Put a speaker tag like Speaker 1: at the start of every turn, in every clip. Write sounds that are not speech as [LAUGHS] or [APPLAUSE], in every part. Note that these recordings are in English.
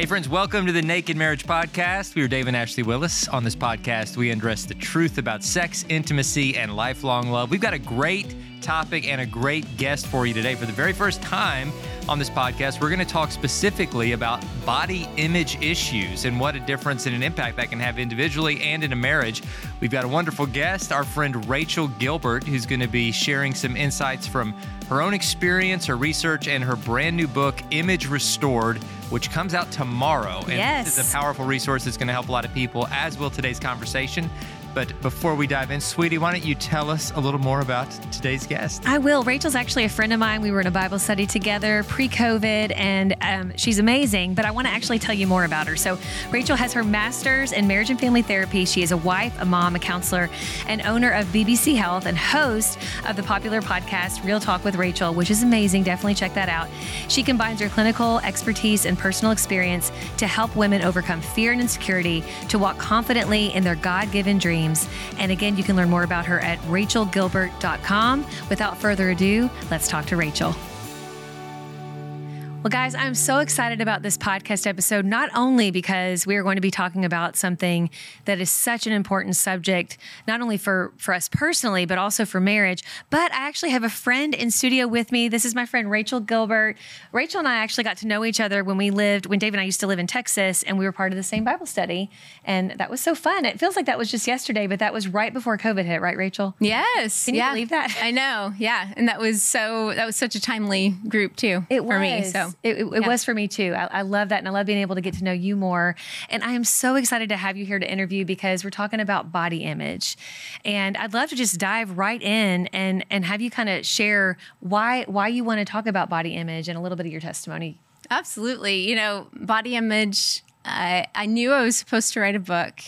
Speaker 1: Hey, friends, welcome to the Naked Marriage Podcast. We are Dave and Ashley Willis. On this podcast, we address the truth about sex, intimacy, and lifelong love. We've got a great topic and a great guest for you today. For the very first time on this podcast, we're going to talk specifically about body image issues and what a difference and an impact that can have individually and in a marriage. We've got a wonderful guest, our friend Rachael Gilbert, who's going to be sharing some insights from her own experience, her research, and her brand new book, Image Restored, which comes out tomorrow. And
Speaker 2: Yes.
Speaker 1: this is a powerful resource that's going to help a lot of people, as will today's conversation. But before we dive in, sweetie, why don't you tell us a little more about today's guest?
Speaker 2: I will. Rachael's actually a friend of mine. We were in a Bible study together pre COVID, and um, she's amazing. But I want to actually tell you more about her. So, Rachael has her master's in marriage and family therapy. She is a wife, a mom, a counselor, and owner of BBC Health and host of the popular podcast Real Talk with Rachael, which is amazing. Definitely check that out. She combines her clinical expertise and personal experience to help women overcome fear and insecurity, to walk confidently in their God given dreams. And again, you can learn more about her at rachaelgilbert.com. Without further ado, let's talk to Rachael. Well, guys, I'm so excited about this podcast episode, not only because we are going to be talking about something that is such an important subject, not only for, for us personally, but also for marriage, but I actually have a friend in studio with me. This is my friend Rachael Gilbert. Rachael and I actually got to know each other when we lived, when Dave and I used to live in Texas, and we were part of the same Bible study. And that was so fun. It feels like that was just yesterday, but that was right before COVID hit, right, Rachael?
Speaker 3: Yes.
Speaker 2: Can you
Speaker 3: yeah.
Speaker 2: believe that?
Speaker 3: I know. Yeah. And that was so, that was such a timely group too
Speaker 2: It
Speaker 3: for
Speaker 2: was.
Speaker 3: me. So
Speaker 2: it, it, it
Speaker 3: yeah.
Speaker 2: was for me too. I, I love that, and I love being able to get to know you more. And I am so excited to have you here to interview because we're talking about body image, and I'd love to just dive right in and and have you kind of share why why you want to talk about body image and a little bit of your testimony.
Speaker 3: absolutely. You know, body image, I, I knew I was supposed to write a book.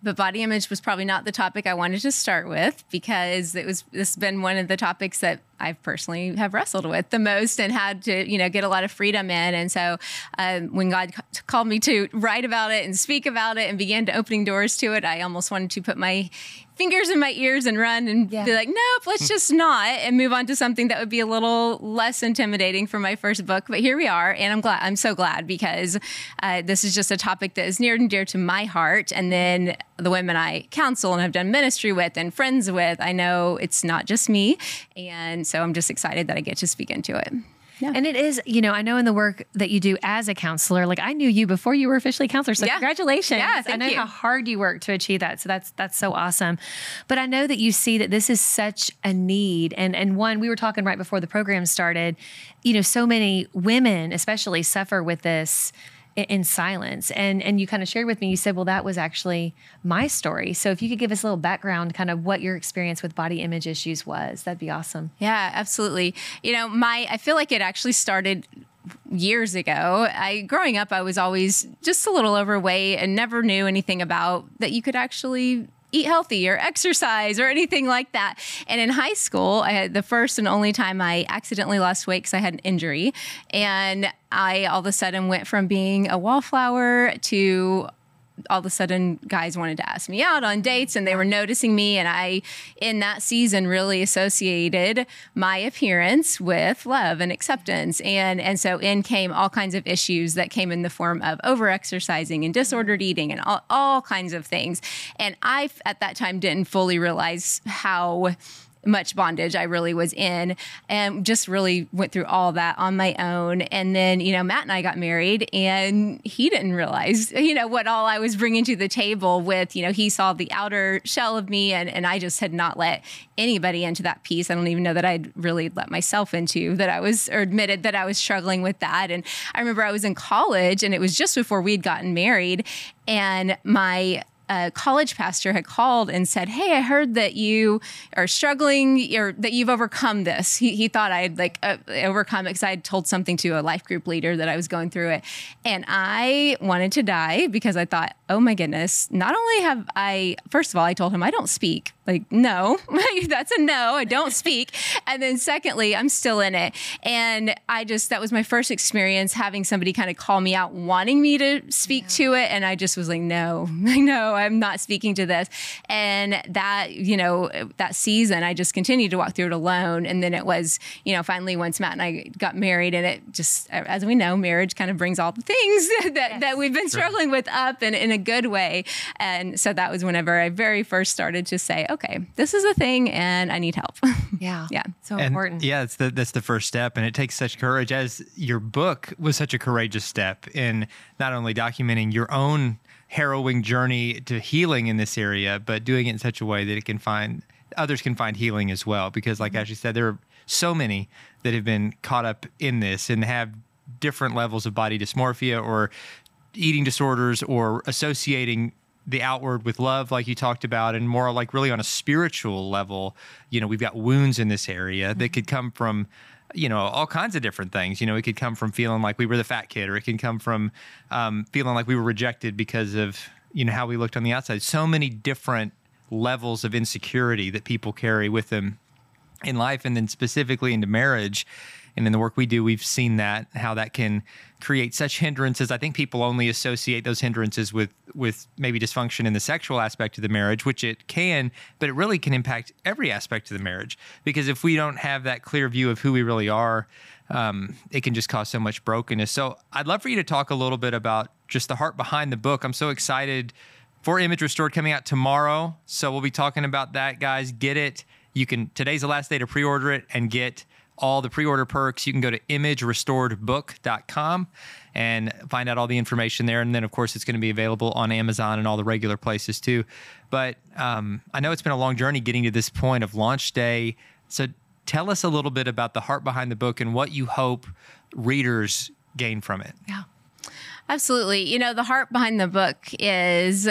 Speaker 3: But body image was probably not the topic I wanted to start with because it was this has been one of the topics that I personally have wrestled with the most and had to you know get a lot of freedom in. And so um, when God called me to write about it and speak about it and began to opening doors to it, I almost wanted to put my fingers in my ears and run and
Speaker 2: Yeah.
Speaker 3: be like, nope, let's just not and move on to something that would be a little less intimidating for my first book. But here we are, and I'm glad. I'm so glad because uh, this is just a topic that is near and dear to my heart. And then the women I counsel and have done ministry with and friends with, I know it's not just me, and so I'm just excited that I get to speak into it.
Speaker 2: And it is, you know, I know in the work that you do as a counselor, like I knew you before you were officially a counselor. So
Speaker 3: Yeah.
Speaker 2: congratulations.
Speaker 3: Yeah,
Speaker 2: I know
Speaker 3: you.
Speaker 2: how hard you work to achieve that. So that's that's so awesome. But I know that you see that this is such a need. And and one, we were talking right before the program started, you know, so many women especially suffer with this i- in silence and and you kind of shared with me you said well that was actually my story so if you could give us a little background kind of what your experience with body image issues was that'd be awesome
Speaker 3: Yeah, absolutely. You know, my I feel like it actually started years ago. I growing up I was always just a little overweight and never knew anything about that you could actually eat healthy or exercise or anything like that. And in high school, I had the first and only time I accidentally lost weight because I had an injury. And I all of a sudden went from being a wallflower to all of a sudden guys wanted to ask me out on dates and they were noticing me. And i in that season really associated my appearance with love and acceptance. And and so in came all kinds of issues that came in the form of over exercising and disordered eating and all, all kinds of things. And i at that time didn't fully realize how much bondage I really was in and just really went through all that on my own. And then, you know, Matt and I got married and he didn't realize, you know, what all I was bringing to the table with, you know, he saw the outer shell of me and, and I just had not let anybody into that piece. I don't even know that I'd really let myself into that I was or admitted that I was struggling with that. And I remember I was in college and it was just before we'd gotten married and my a college pastor had called and said, Hey, I heard that you are struggling or that you've overcome this. He, he thought I had like uh, overcome it because I had told something to a life group leader that I was going through it. And I wanted to die because I thought, Oh my goodness, not only have I, first of all, I told him I don't speak. Like, no, [LAUGHS] that's a no, I don't speak. and then secondly, I'm still in it. And I just, that was my first experience having somebody kind of call me out, wanting me to speak yeah. to it. And I just was like, no, [LAUGHS] no, I'm not speaking to this. And that, you know, that season, I just continued to walk through it alone. And then it was, you know, finally once Matt and I got married, and it just, as we know, marriage kind of brings all the things [LAUGHS] that, yes. that we've been struggling with up and in a good way. And so that was whenever I very first started to say, okay, this is a thing and I need help. [LAUGHS]
Speaker 4: Yeah.
Speaker 3: yeah.
Speaker 4: So
Speaker 1: and
Speaker 4: important.
Speaker 1: Yeah, it's the, that's the first step. And it takes such courage, as your book was such a courageous step in not only documenting your own harrowing journey to healing in this area, but doing it in such a way that it can find others can find healing as well. Because, like mm-hmm. said, there are so many that have been caught up in this and have different levels of body dysmorphia or eating disorders or associating the outward with love like you talked about and more like really on a spiritual level you know we've got wounds in this area that could come from you know all kinds of different things. You know it could come from feeling like we were the fat kid or it can come from um, feeling like we were rejected because of you know how we looked on the outside. So many different levels of insecurity that people carry with them in life and then specifically into marriage and in the work we do we've seen that how that can create such hindrances. I think people only associate those hindrances with with maybe dysfunction in the sexual aspect of the marriage which it can but it really can impact every aspect of the marriage. Because if we don't have that clear view of who we really are um, it can just cause so much brokenness. So i'd love for you to talk a little bit about just the heart behind the book. I'm so excited for image restored coming out tomorrow. So we'll be talking about that guys. Get it. You can today's the last day to pre-order it and get all the pre-order perks you can go to imagerestoredbook.com and find out all the information there. And then of course it's going to be available on amazon and all the regular places too. But um, i know it's been a long journey getting to this point of launch day. So tell us a little bit about the heart behind the book and what you hope readers gain from it.
Speaker 3: Yeah. Absolutely. You know the heart behind the book is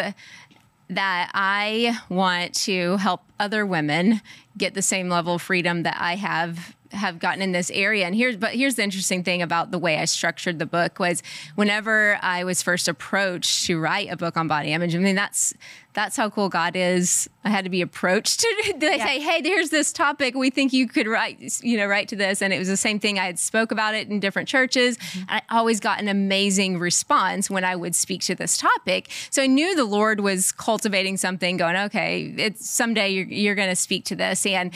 Speaker 3: that I want to help other women get the same level of freedom that I have have gotten in this area and here's but here's the interesting thing about the way I structured the book was whenever I was first approached to write a book on body image I mean that's that's how cool God is. I had to be approached [LAUGHS] to they yeah. say, "Hey, there's this topic. We think you could write, you know, write to this." And it was the same thing. I had spoke about it in different churches. Mm-hmm. I always got an amazing response when I would speak to this topic. So I knew the Lord was cultivating something. Going, okay, it's someday you're you're going to speak to this, and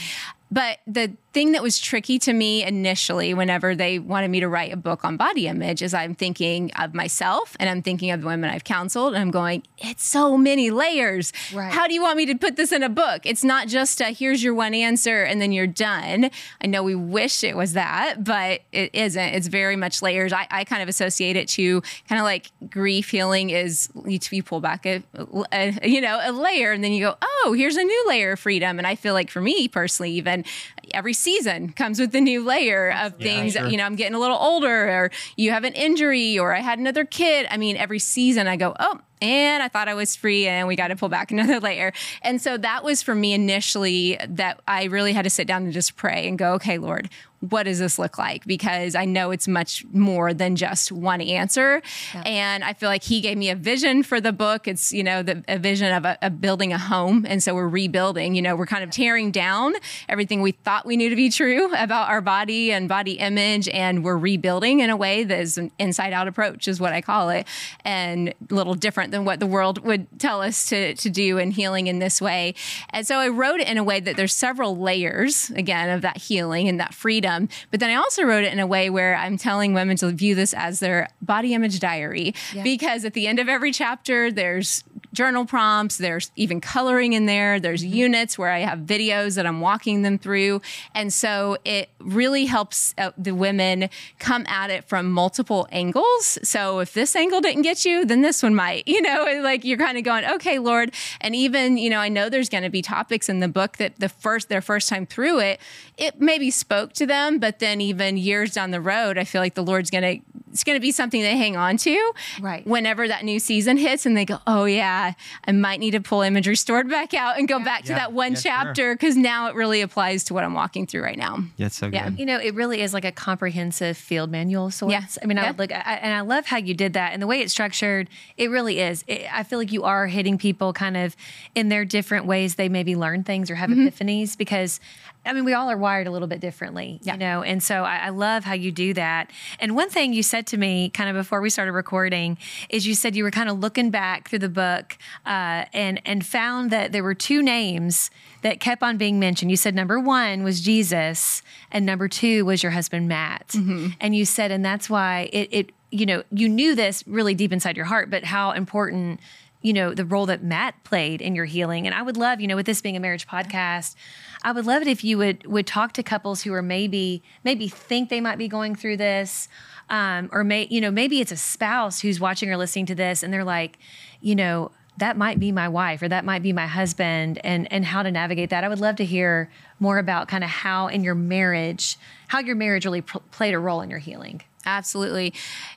Speaker 3: but the thing that was tricky to me initially, whenever they wanted me to write a book on body image, is I'm thinking of myself and I'm thinking of the women I've counseled, and I'm going, it's so many layers. Right. How do you want me to put this in a book? It's not just a here's your one answer and then you're done. I know we wish it was that, but it isn't. It's very much layers. I, I kind of associate it to kind of like grief healing is you, you pull back a, a, you know a layer and then you go, oh, here's a new layer of freedom. And I feel like for me personally, even every season comes with a new layer of things. Yeah, sure. You know, I'm getting a little older, or you have an injury, or I had another kid. I mean, every season I go, oh, and I thought I was free and we got to pull back [LAUGHS] another layer. And so that was for me initially that I really had to sit down and just pray and go, okay, Lord, what does this look like? Because I know it's much more than just one answer. Yeah. And I feel like he gave me a vision for the book. It's, you know, the, a vision of, a, of building a home. And so we're rebuilding, you know, we're kind of tearing down everything we thought we knew to be true about our body and body image. And we're rebuilding in a way that is an inside out approach, is what I call it, and a little different than what the world would tell us to, to do in healing in this way. And so I wrote it in a way that there's several layers, again, of that healing and that freedom freedom. But then I also wrote it in a way where I'm telling women to view this as their body image diary yeah. because at the end of every chapter, there's journal prompts. There's even coloring in there. There's
Speaker 2: Mm-hmm.
Speaker 3: units where I have videos that I'm walking them through. And so it really helps uh, the women come at it from multiple angles. So if this angle didn't get you, then this one might, [LAUGHS] you know, and like you're kind of going, okay, Lord. And even, you know, I know there's going to be topics in the book that the first, their first time through it, it maybe spoke to them, but then even years down the road, I feel like the Lord's going to, it's going to be something they hang on to.
Speaker 2: Right.
Speaker 3: Whenever that new season hits and they go, oh, yeah, I might need to pull Image Restored back out and go back to
Speaker 1: Yeah.
Speaker 3: that one
Speaker 1: Yeah,
Speaker 3: chapter because now it really applies to what I'm walking through right now.
Speaker 1: That's so
Speaker 3: Yeah.
Speaker 1: good.
Speaker 2: You know, it really is like a comprehensive field manual of sorts.
Speaker 3: Yeah.
Speaker 2: I mean, I would look, I, and I love how you did that, and the way it's structured. It really is. It, I feel like you are hitting people kind of in their different ways they maybe learn things or have
Speaker 3: Mm-hmm.
Speaker 2: epiphanies because. I mean, we all are wired a little bit differently,
Speaker 3: Yeah.
Speaker 2: you know, and so I, I love how you do that. And one thing you said to me kind of before we started recording is you said you were kind of looking back through the book uh, and and found that there were two names that kept on being mentioned. You said number one was Jesus, and number two was your husband Matt. And you said, and that's why it, it, you know, you knew this really deep inside your heart, but how important, you know, the role that Matt played in your healing. And I would love, you know, with this being a marriage podcast, I would love it if you would would talk to couples who are maybe maybe think they might be going through this. Um, or may you know maybe it's a spouse who's watching or listening to this and they're like you know that might be my wife or that might be my husband and and how to navigate that i would love to hear more about kind of how in your marriage how your marriage really pl- played a role in your healing
Speaker 3: Absolutely.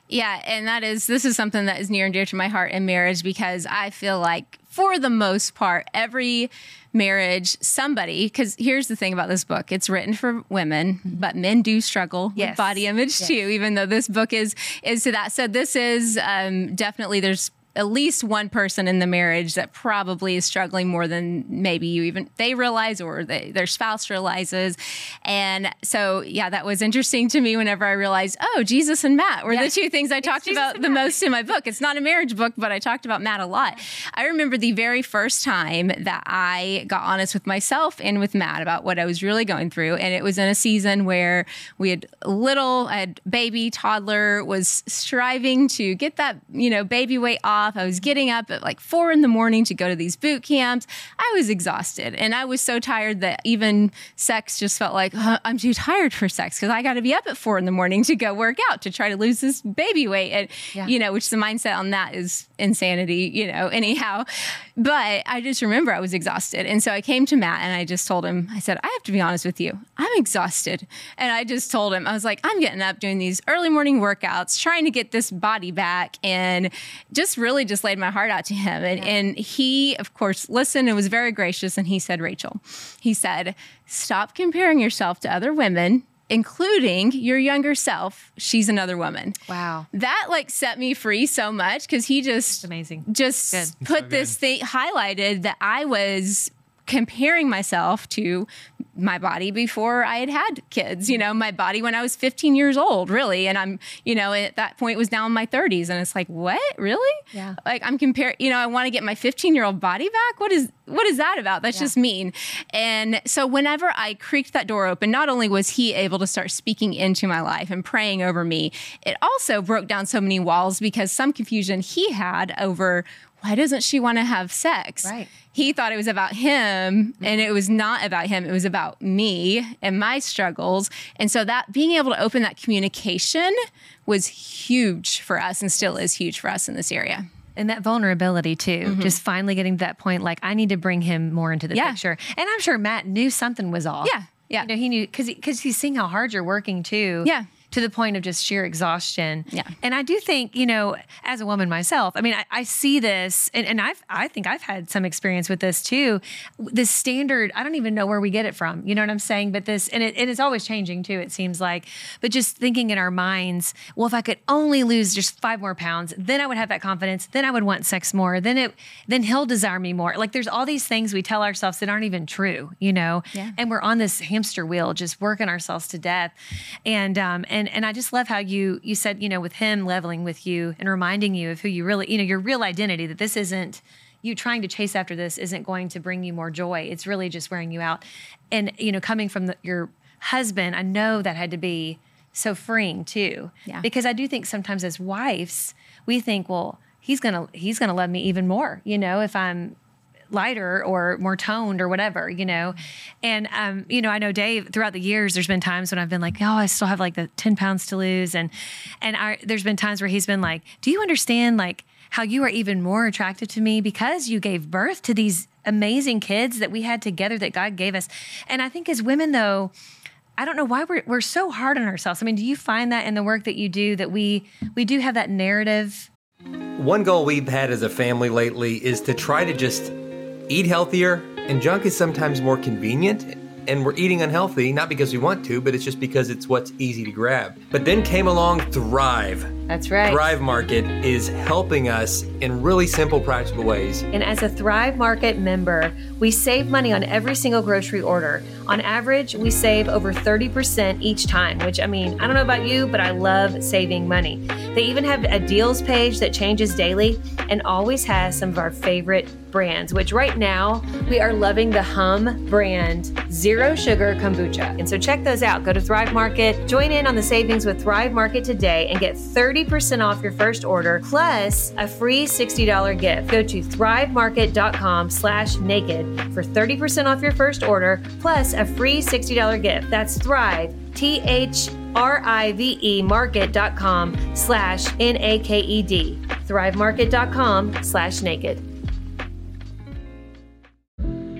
Speaker 3: Yeah. And that is, this is something that is near and dear to my heart in marriage because I feel like, for the most part, every marriage, somebody, because here's the thing about this book it's written for women, but men do struggle
Speaker 2: Yes.
Speaker 3: with body image too, even though this book is, is to that. So this is um, definitely, there's, at least one person in the marriage that probably is struggling more than maybe you even they realize or they, their spouse realizes. And so yeah that was interesting to me whenever i realized oh jesus and matt were the two things i talked
Speaker 2: Jesus
Speaker 3: about the most in my book. It's not a marriage book but i talked about matt a lot. I remember the very first time that i got honest with myself and with matt about what i was really going through. And it was in a season where we had little i had baby toddler was striving to get that you know baby weight off i was getting up at like four in the morning to go to these boot camps. I was exhausted and i was so tired that even sex just felt like "Uh, i'm too tired for sex because i got to be up at four in the morning to go work out to try to lose this baby weight and
Speaker 2: Yeah.
Speaker 3: you know which the mindset on that is insanity you know anyhow. But i just remember i was exhausted and so i came to matt and i just told him i said i have to be honest with you. I'm exhausted. And i just told him i was like i'm getting up doing these early morning workouts trying to get this body back and just really just laid my heart out to him. And, and he of course listened and was very gracious. And he said rachael he said stop comparing yourself to other women including your younger self. She's another woman.
Speaker 2: Wow.
Speaker 3: That like set me free so much because he just
Speaker 2: amazing.
Speaker 3: just
Speaker 2: Good.
Speaker 3: put this thing highlighted that I was comparing myself to my body before I had had kids, you know, my body when I was 15 years old, really. And I'm, you know, at that point was now in my 30s. And it's like, what? Really?
Speaker 2: Yeah.
Speaker 3: Like I'm comparing, you know, I want to get my 15 year old body back. What is, what is that about? That's just mean. And so whenever I creaked that door open, not only was he able to start speaking into my life and praying over me, it also broke down so many walls because some confusion he had over why doesn't she want to have sex?
Speaker 2: Right.
Speaker 3: He thought it was about him and it was not about him. It was about me and my struggles. And so that being able to open that communication was huge for us and still is huge for us in this area.
Speaker 2: and that vulnerability too just finally getting to that point like i need to bring him more into the
Speaker 3: Mm-hmm. Yeah.
Speaker 2: picture and i'm sure matt knew something was off
Speaker 3: Yeah, yeah.
Speaker 2: you know he knew because because he's seeing how hard you're working too
Speaker 3: Yeah.
Speaker 2: To the point of just sheer exhaustion.
Speaker 3: Yeah.
Speaker 2: And I do think, you know, as a woman myself, I mean, I, I see this and, and I've I think I've had some experience with this too. This standard, I don't even know where we get it from. You know what I'm saying? But this and it, it is always changing too, it seems like. But just thinking in our minds, well, if I could only lose just five more pounds, then I would have that confidence. Then I would want sex more. Then it then he'll desire me more. Like there's all these things we tell ourselves that aren't even true, you know?
Speaker 3: Yeah.
Speaker 2: And we're on this hamster wheel, just working ourselves to death. And um and and I just love how you you said, you know, with him leveling with you and reminding you of who you really, you know, your real identity, that this isn't you trying to chase after this isn't going to bring you more joy. It's really just wearing you out. And you know, coming from the, your husband, I know that had to be so freeing too.
Speaker 3: Yeah.
Speaker 2: Because I do think sometimes as wives, we think, well, he's gonna he's gonna love me even more. You know, if I'm lighter or more toned or whatever, you know. And um, you know, I know Dave throughout the years there's been times when I've been like, "Oh, I still have like the 10 pounds to lose." And and I, there's been times where he's been like, "Do you understand like how you are even more attractive to me because you gave birth to these amazing kids that we had together that God gave us?" And I think as women though, I don't know why we're we're so hard on ourselves. I mean, do you find that in the work that you do that we we do have that narrative
Speaker 5: One goal we've had as a family lately is to try to just eat healthier, and junk is sometimes more convenient. And we're eating unhealthy, not because we want to, but it's just because it's what's easy to grab. But then came along Thrive.
Speaker 4: That's right.
Speaker 5: Thrive Market is helping us in really simple, practical ways.
Speaker 4: And as a Thrive Market member, we save money on every single grocery order. On average, we save over 30% each time, which I mean, I don't know about you, but I love saving money. They even have a deals page that changes daily and always has some of our favorite brands, which right now we are loving the Humm brand Zero Sugar Kombucha. And so check those out. Go to Thrive Market, join in on the savings with Thrive Market today, and get 30% off your first order plus a free $60 gift. Go to thrivemarket.com slash naked for 30% off your first order plus a free $60 gift. That's Thrive, T H R I V E market.com slash N A K E D. Thrivemarket.com slash naked.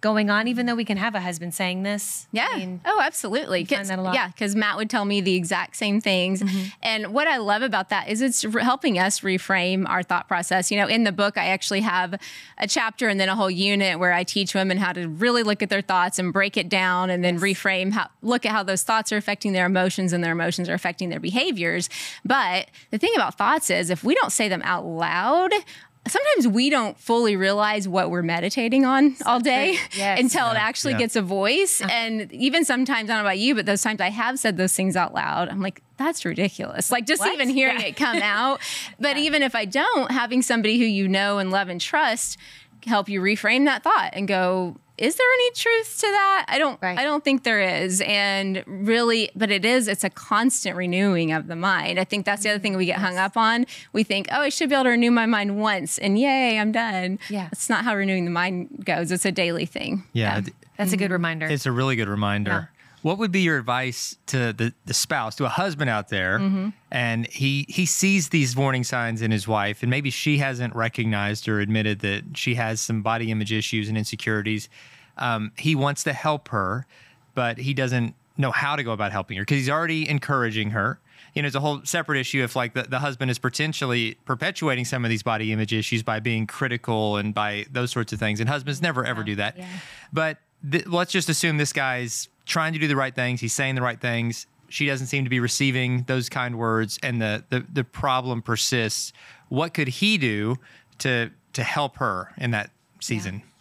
Speaker 2: Going on, even though we can have a husband saying this.
Speaker 3: Yeah.
Speaker 2: I mean,
Speaker 3: oh, absolutely.
Speaker 2: find
Speaker 3: 'Cause-
Speaker 2: that a lot?
Speaker 3: Yeah, because Matt would tell me the exact same things. Mm-hmm. And what I love about that is it's re- helping us reframe our thought process. You know, in the book, I actually have a chapter and then a whole unit where I teach women how to really look at their thoughts and break it down and then reframe how look at how those thoughts are affecting their emotions and their emotions are affecting their behaviors. But the thing about thoughts is if we don't say them out loud, sometimes we don't fully realize what we're meditating on all day
Speaker 4: Yes. [LAUGHS]
Speaker 3: until it actually
Speaker 1: Yeah.
Speaker 3: gets a voice. Uh-huh. And even sometimes, I don't know about you, but those times I have said those things out loud, I'm like, that's ridiculous. Like just
Speaker 4: What?
Speaker 3: even hearing it come [LAUGHS] out. But even if I don't, having somebody who you know and love and trust help you reframe that thought and go, is there any truth to that? I don't
Speaker 4: Right.
Speaker 3: I don't think there is. And really, but it is, it's a constant renewing of the mind. I think that's the other thing we get hung up on. We think, oh, I should be able to renew my mind once and yay, I'm done.
Speaker 4: Yeah.
Speaker 3: It's not how renewing the mind goes. It's a daily thing.
Speaker 1: Yeah,
Speaker 2: that's a good reminder.
Speaker 1: it's a really good reminder. What would be your advice to the, the spouse, to a husband out there, and he he sees these warning signs in his wife, and maybe she hasn't recognized or admitted that she has some body image issues and insecurities. Um, he wants to help her, but he doesn't know how to go about helping her because he's already encouraging her. You know, it's a whole separate issue if like the, the husband is potentially perpetuating some of these body image issues by being critical and by those sorts of things. And husbands never ever do that. But th- let's just assume this guy's trying to do the right things. He's saying the right things. She doesn't seem to be receiving those kind words, and the the, the problem persists. What could he do to to help her in that season?
Speaker 3: Yeah.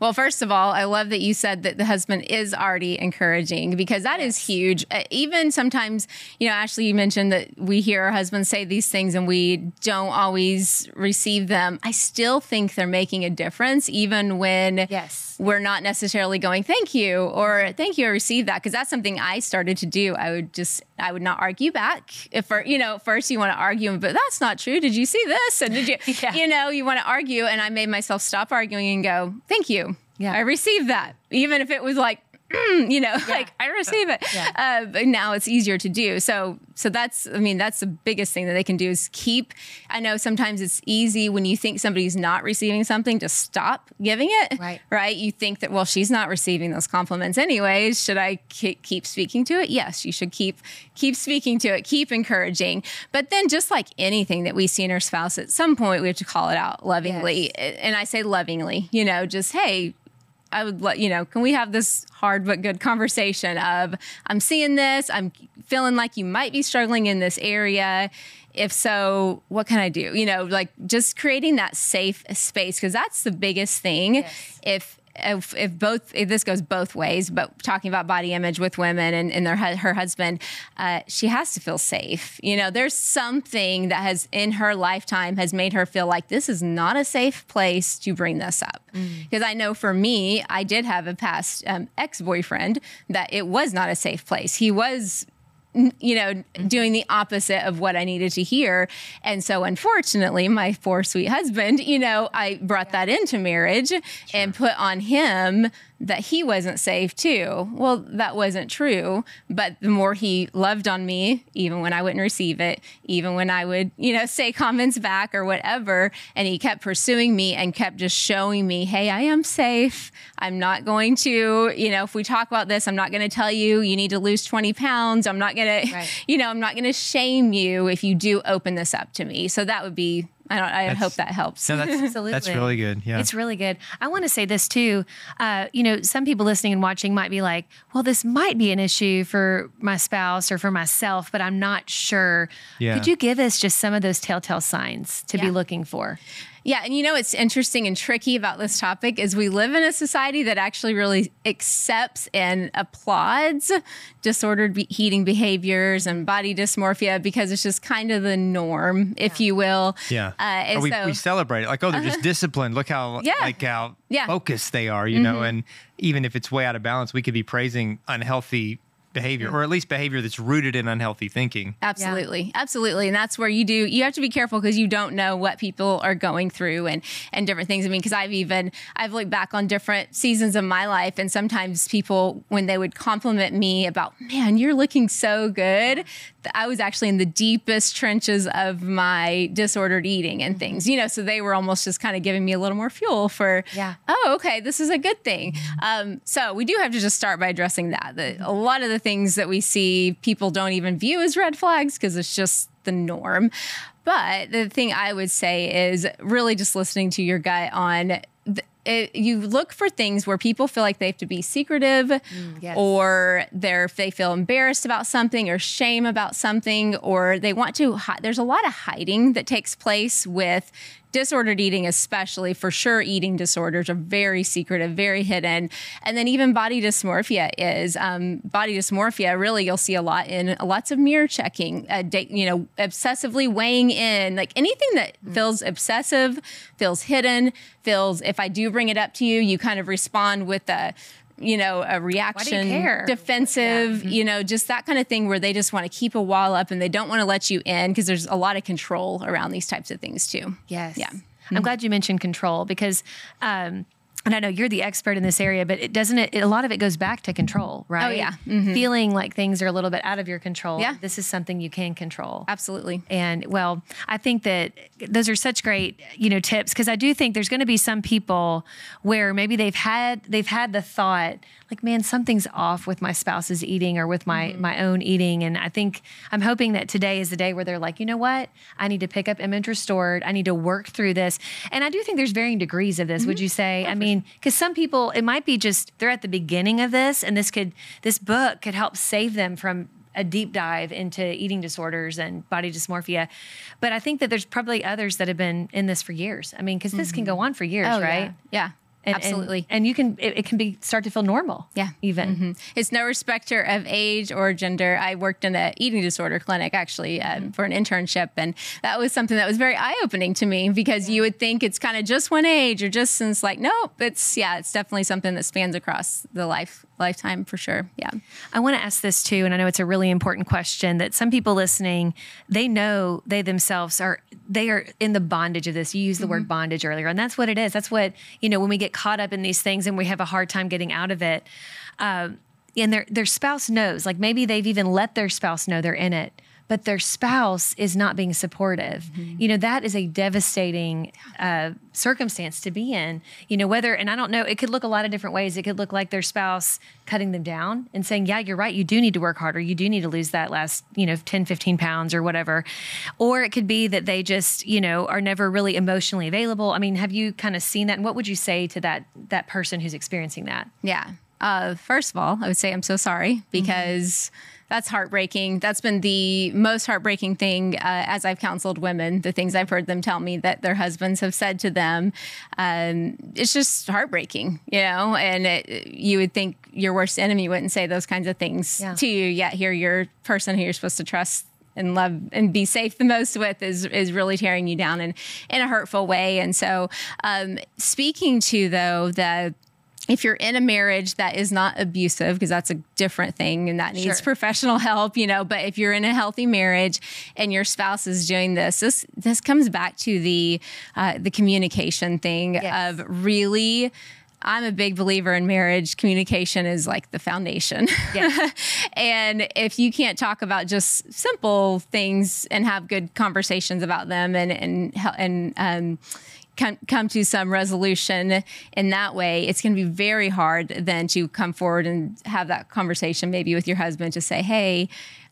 Speaker 3: Well, first of all, I love that you said that the husband is already encouraging because that is huge. Uh, even sometimes, you know, Ashley, you mentioned that we hear our husbands say these things and we don't always receive them. I still think they're making a difference, even when
Speaker 2: Yes.
Speaker 3: we're not necessarily going, thank you, or thank you, I received that. Cause that's something I started to do. I would just, I would not argue back. If, you know, first you want to argue, but that's not true. Did you see this? And did you, [LAUGHS]
Speaker 2: Yeah.
Speaker 3: you know, you want to argue. And I made myself stop arguing and go, thank you.
Speaker 2: Yeah.
Speaker 3: I received that. Even if it was like, you know, [LAUGHS] like I receive it. Uh, but now it's easier to do. So, so that's, I mean, that's the biggest thing that they can do is keep. I know sometimes it's easy when you think somebody's not receiving something to stop giving it.
Speaker 2: Right.
Speaker 3: Right. You think that, well, she's not receiving those compliments anyways. Should I keep speaking to it? Yes, you should keep, keep speaking to it, keep encouraging. But then just like anything that we see in our spouse, at some point we have to call it out lovingly. And I say lovingly, you know, just, hey, I would let you know, can we have this hard but good conversation of I'm seeing this, I'm feeling like you might be struggling in this area. If so, what can I do? You know, like just creating that safe space because that's the biggest thing. Yes. If if, if both if this goes both ways, but talking about body image with women and, and their her husband, uh, she has to feel safe. You know, there's something that has in her lifetime has made her feel like this is not a safe place to bring this up. Because I know for me, I did have a past um, ex boyfriend that it was not a safe place. He was you know, mm-hmm. doing the opposite of what I needed to hear. And so, unfortunately, my poor sweet husband, you know, I brought that into marriage and put on him that he wasn't safe too. Well, that wasn't true. But the more he loved on me, even when I wouldn't receive it, even when I would, you know, say [LAUGHS] comments back or whatever, and he kept pursuing me and kept just showing me, hey, I am safe. I'm not going to, you know, if we talk about this, I'm not going to tell you you need to lose 20 pounds. I'm not going to, [LAUGHS] you know, I'm not going to shame you if you do open this up to me. So that would be, I don't, I
Speaker 1: That's-
Speaker 3: hope that helps.
Speaker 1: No, that's
Speaker 2: Absolutely.
Speaker 1: that's really good. Yeah.
Speaker 2: It's really good. I want to say this too. Uh, you know, some people listening and watching might be like, well, this might be an issue for my spouse or for myself, but I'm not sure.
Speaker 1: Yeah.
Speaker 2: Could you give us just some of those telltale signs to be looking for?
Speaker 3: Yeah, and you know what's interesting and tricky about this topic is we live in a society that actually really accepts and applauds disordered be- eating behaviors and body dysmorphia because it's just kind of the norm, if you will.
Speaker 1: Yeah.
Speaker 3: Uh, and
Speaker 1: we,
Speaker 3: so,
Speaker 1: we celebrate it. Like, oh, they're just [LAUGHS] disciplined. Look how
Speaker 3: Yeah.
Speaker 1: like how
Speaker 3: Yeah. Mm-hmm.
Speaker 1: focused they are, you know, and even if it's way out of balance, we could be praising unhealthy behavior or at least behavior that's rooted in unhealthy thinking.
Speaker 3: Absolutely. Absolutely. And that's where you do you have to be careful because you don't know what people are going through and and different things. I mean, because I've even I've looked back on different seasons of my life and sometimes people when they would compliment me about, "Man, you're looking so good." I was actually in the deepest trenches of my disordered eating and things. You know, so they were almost just kind of giving me a little more fuel for
Speaker 2: Yeah.
Speaker 3: oh, okay, this is a good thing. Um, so we do have to just start by addressing that. That a lot of the things that we see people don't even view as red flags because it's just the norm. But the thing I would say is really just listening to your gut on. It, you look for things where people feel like they have to be secretive mm,
Speaker 2: yes.
Speaker 3: or they're they feel embarrassed about something or shame about something or they want to hi- there's a lot of hiding that takes place with disordered eating especially for sure eating disorders are very secretive very hidden. And then even body dysmorphia is um, body dysmorphia really you'll see a lot in lots of mirror checking uh, you know obsessively weighing in like anything that feels obsessive feels hidden feels if i do bring it up to you you kind of respond with a you know a reaction defensive you know just that kind of thing where they just want to keep a wall up and they don't want to let you in because there's a lot of control around these types of things too.
Speaker 2: Yes.
Speaker 3: Yeah.
Speaker 2: I'm glad you mentioned control because, um, and I know you're the expert in this area, but it doesn't it, a lot of it goes back to control, oh, right?
Speaker 3: Oh yeah. Mm-hmm.
Speaker 2: Feeling like things are a little bit out of your control.
Speaker 3: Yeah.
Speaker 2: This is something you can control.
Speaker 3: absolutely
Speaker 2: And well, I think that those are such great, you know, tips because I do think there's going to be some people where maybe they've had they've had the thought like, man, something's off with my spouse's eating or with my mm-hmm. my own eating, and I think I'm hoping that today is the day where they're like, you know what, I need to pick up Image Restored. I need to work through this, and I do think there's varying degrees of this. Would mm-hmm. you say? I mean, because some people it might be just they're at the beginning of this, and this could this book could help save them from a deep dive into eating disorders and body dysmorphia. But I think that there's probably others that have been in this for years. I mean, because this can go mm-hmm. on for years,
Speaker 3: oh
Speaker 2: right?
Speaker 3: yeah, yeah.
Speaker 2: And,
Speaker 3: Absolutely.
Speaker 2: And, and you can, it, it, can be start to feel normal.
Speaker 3: Yeah.
Speaker 2: Even.
Speaker 3: Mm-hmm. It's no respecter of age or gender. I worked in an eating disorder clinic actually um, mm-hmm. for an internship. And that was something that was very eye opening to me because you would think it's kind of just one age or just since like, nope, it's, yeah, it's definitely something that spans across the life lifetime for sure. Yeah.
Speaker 2: I want to ask this too, and I know it's a really important question that some people listening, they know they themselves are they are in the bondage of this. You used the mm-hmm. word bondage earlier, and that's what it is. That's what you know when we get caught up in these things and we have a hard time getting out of it. Um, and their their spouse knows, like maybe they've even let their spouse know they're in it but their spouse is not being supportive. Mm-hmm. You know, that is a devastating uh, circumstance to be in. You know, whether, and I don't know, it could look a lot of different ways. It could look like their spouse cutting them down and saying, yeah, you're right. You do need to work harder. You do need to lose that last, you know, 10, 15 pounds or whatever. Or it could be that they just, you know, are never really emotionally available. I mean, have you kind of seen that? And what would you say to that, that person who's experiencing that?
Speaker 3: Yeah. Uh, first of all, I would say I'm so sorry mm-hmm. because mm-hmm that's heartbreaking. That's been the most heartbreaking thing uh, as I've counseled women. The things I've heard them tell me that their husbands have said to them, um, it's just heartbreaking, you know. And it, you would think your worst enemy wouldn't say those kinds of things yeah. to you, yet here your person who you're supposed to trust and love and be safe the most with is is really tearing you down in in a hurtful way. And so, um, speaking to though the if you're in a marriage that is not abusive, because that's a different thing and that needs sure. professional [LAUGHS] help, you know, but if you're in a healthy marriage and your spouse is doing this, this this comes back to the uh, the communication thing yes. of really I'm a big believer in marriage. Communication is like the foundation. Yes. [LAUGHS] and if you can't talk about just simple things and have good conversations about them and and and um, come, come to some resolution in that way, it's going to be very hard then to come forward and have that conversation maybe with your husband to say, hey,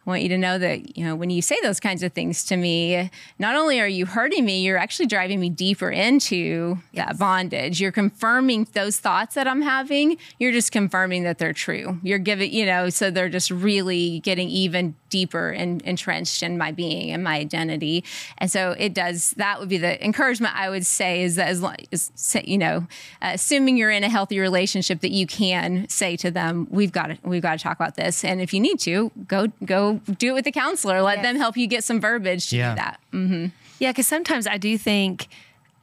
Speaker 3: I want you to know that, you know, when you say those kinds of things to me, not only are you hurting me, you're actually driving me deeper into yes. that bondage. You're confirming those thoughts that I'm having. You're just confirming that they're true. You're giving, you know, so they're just really getting even deeper and entrenched in my being and my identity. And so it does, that would be the encouragement I would say is that as long as, you know, uh, assuming you're in a healthy relationship that you can say to them, we've got to, we've got to talk about this. And if you need to, go, go do it with the counselor. Let yes. them help you get some verbiage to yeah. do that. Mm-hmm.
Speaker 2: Yeah, because sometimes I do think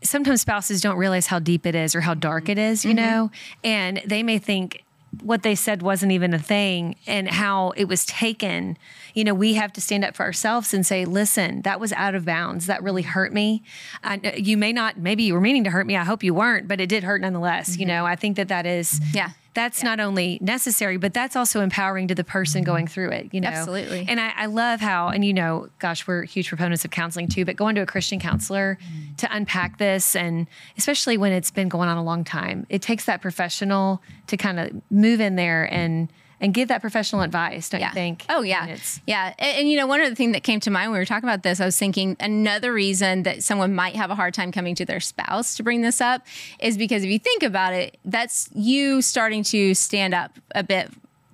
Speaker 2: sometimes spouses don't realize how deep it is or how dark it is, you mm-hmm. know, and they may think what they said wasn't even a thing and how it was taken. You know, we have to stand up for ourselves and say, listen, that was out of bounds. That really hurt me. I, you may not, maybe you were meaning to hurt me. I hope you weren't, but it did hurt nonetheless. Mm-hmm. You know, I think that that is,
Speaker 3: yeah
Speaker 2: that's yeah. not only necessary, but that's also empowering to the person going through it, you know?
Speaker 3: Absolutely.
Speaker 2: And I, I, love how, and you know, gosh, we're huge proponents of counseling too, but going to a Christian counselor mm. to unpack this, and especially when it's been going on a long time, it takes that professional to kind of move in there and and give that professional advice, don't
Speaker 3: yeah.
Speaker 2: you think?
Speaker 3: Oh, yeah. Yeah. And, and, you know, one of the things that came to mind when we were talking about this, I was thinking another reason that someone might have a hard time coming to their spouse to bring this up is because if you think about it, that's you starting to stand up a bit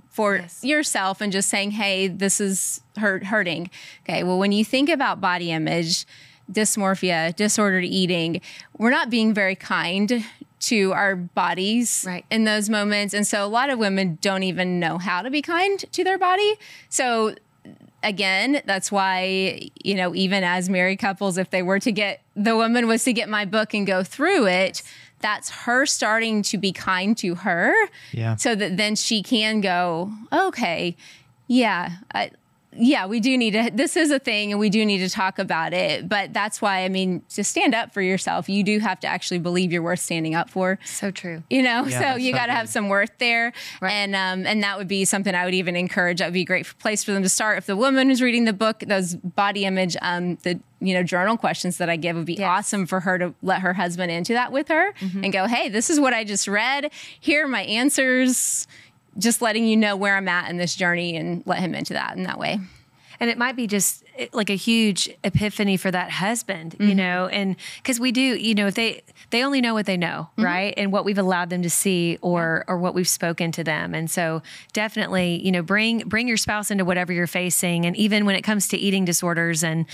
Speaker 3: for yes. yourself and just saying, hey, this is hurt, hurting. Okay. Well, when you think about body image, dysmorphia, disordered eating, we're not being very kind to our bodies
Speaker 2: right.
Speaker 3: in those moments. And so a lot of women don't even know how to be kind to their body. So again, that's why, you know, even as married couples, if they were to get the woman was to get my book and go through it, that's her starting to be kind to her.
Speaker 1: Yeah.
Speaker 3: So that then she can go, okay, yeah, I, yeah, we do need to. This is a thing, and we do need to talk about it. But that's why, I mean, to stand up for yourself, you do have to actually believe you're worth standing up for.
Speaker 2: So true.
Speaker 3: You know, yeah, so you got to have some worth there, right. and um, and that would be something I would even encourage. That would be a great place for them to start. If the woman is reading the book, those body image, um, the you know journal questions that I give would be yes. awesome for her to let her husband into that with her mm-hmm. and go, hey, this is what I just read. Here are my answers just letting you know where I'm at in this journey and let him into that in that way.
Speaker 2: And it might be just like a huge epiphany for that husband, you
Speaker 3: Mm-hmm.
Speaker 2: know, and because we do, you know, if they they only know what they know,
Speaker 3: Mm-hmm.
Speaker 2: right, and what we've allowed them to see or or what we've spoken to them, and so definitely, you know, bring bring your spouse into whatever you're facing, and even when it comes to eating disorders and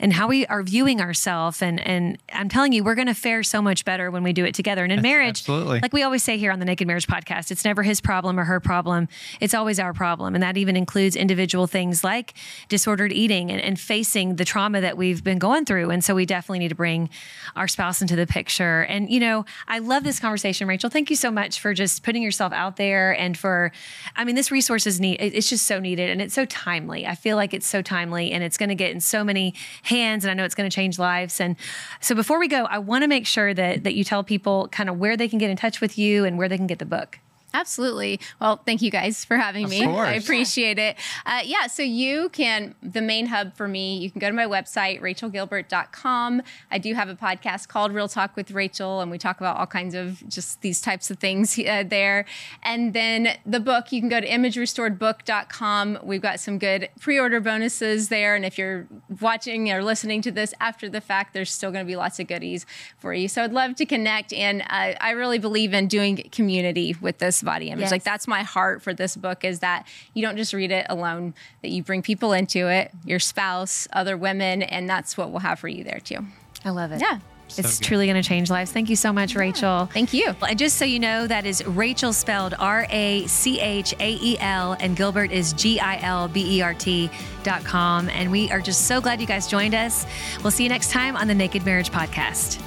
Speaker 2: and how we are viewing ourselves, and and I'm telling you, we're going to fare so much better when we do it together. And in marriage,
Speaker 1: absolutely.
Speaker 2: like we always say here on the Naked Marriage Podcast, it's never his problem or her problem. It's always our problem. And that even includes individual things like disordered eating and, and facing the trauma that we've been going through. And so we definitely need to bring our spouse into the picture. And, you know, I love this conversation, Rachael. Thank you so much for just putting yourself out there and for, I mean, this resource is neat. It's just so needed and it's so timely. I feel like it's so timely and it's going to get in so many hands and I know it's going to change lives. And so before we go, I want to make sure that, that you tell people kind of where they can get in touch with you and where they can get the book.
Speaker 3: Absolutely. Well, thank you guys for having me.
Speaker 1: course.
Speaker 3: I appreciate it. Uh, yeah, so you can, the main hub for me, you can go to my website, rachaelgilbert.com. I do have a podcast called Real Talk with Rachael, and we talk about all kinds of just these types of things [LAUGHS] uh, there. And then the book, you can go to imagerestoredbook.com. We've got some good pre order bonuses there. And if you're watching or listening to this after the fact, there's still going to be lots of goodies for you. So I'd love to connect. And uh, I really believe in doing community with this body image.
Speaker 2: Yes.
Speaker 3: Like that's my heart for this book is that you don't just read it alone, that you bring people into it, your spouse, other women, and that's what we'll have for you there too.
Speaker 2: I love it.
Speaker 3: Yeah.
Speaker 2: It's
Speaker 1: good.
Speaker 2: truly going to change lives. Thank you so much, Rachael.
Speaker 3: Thank you.
Speaker 2: And just so you know, that is Rachael spelled R A C H A E L, and Gilbert is G I L B E R T dot com. And we are just so glad you guys joined us. We'll see you next time on the Naked Marriage Podcast.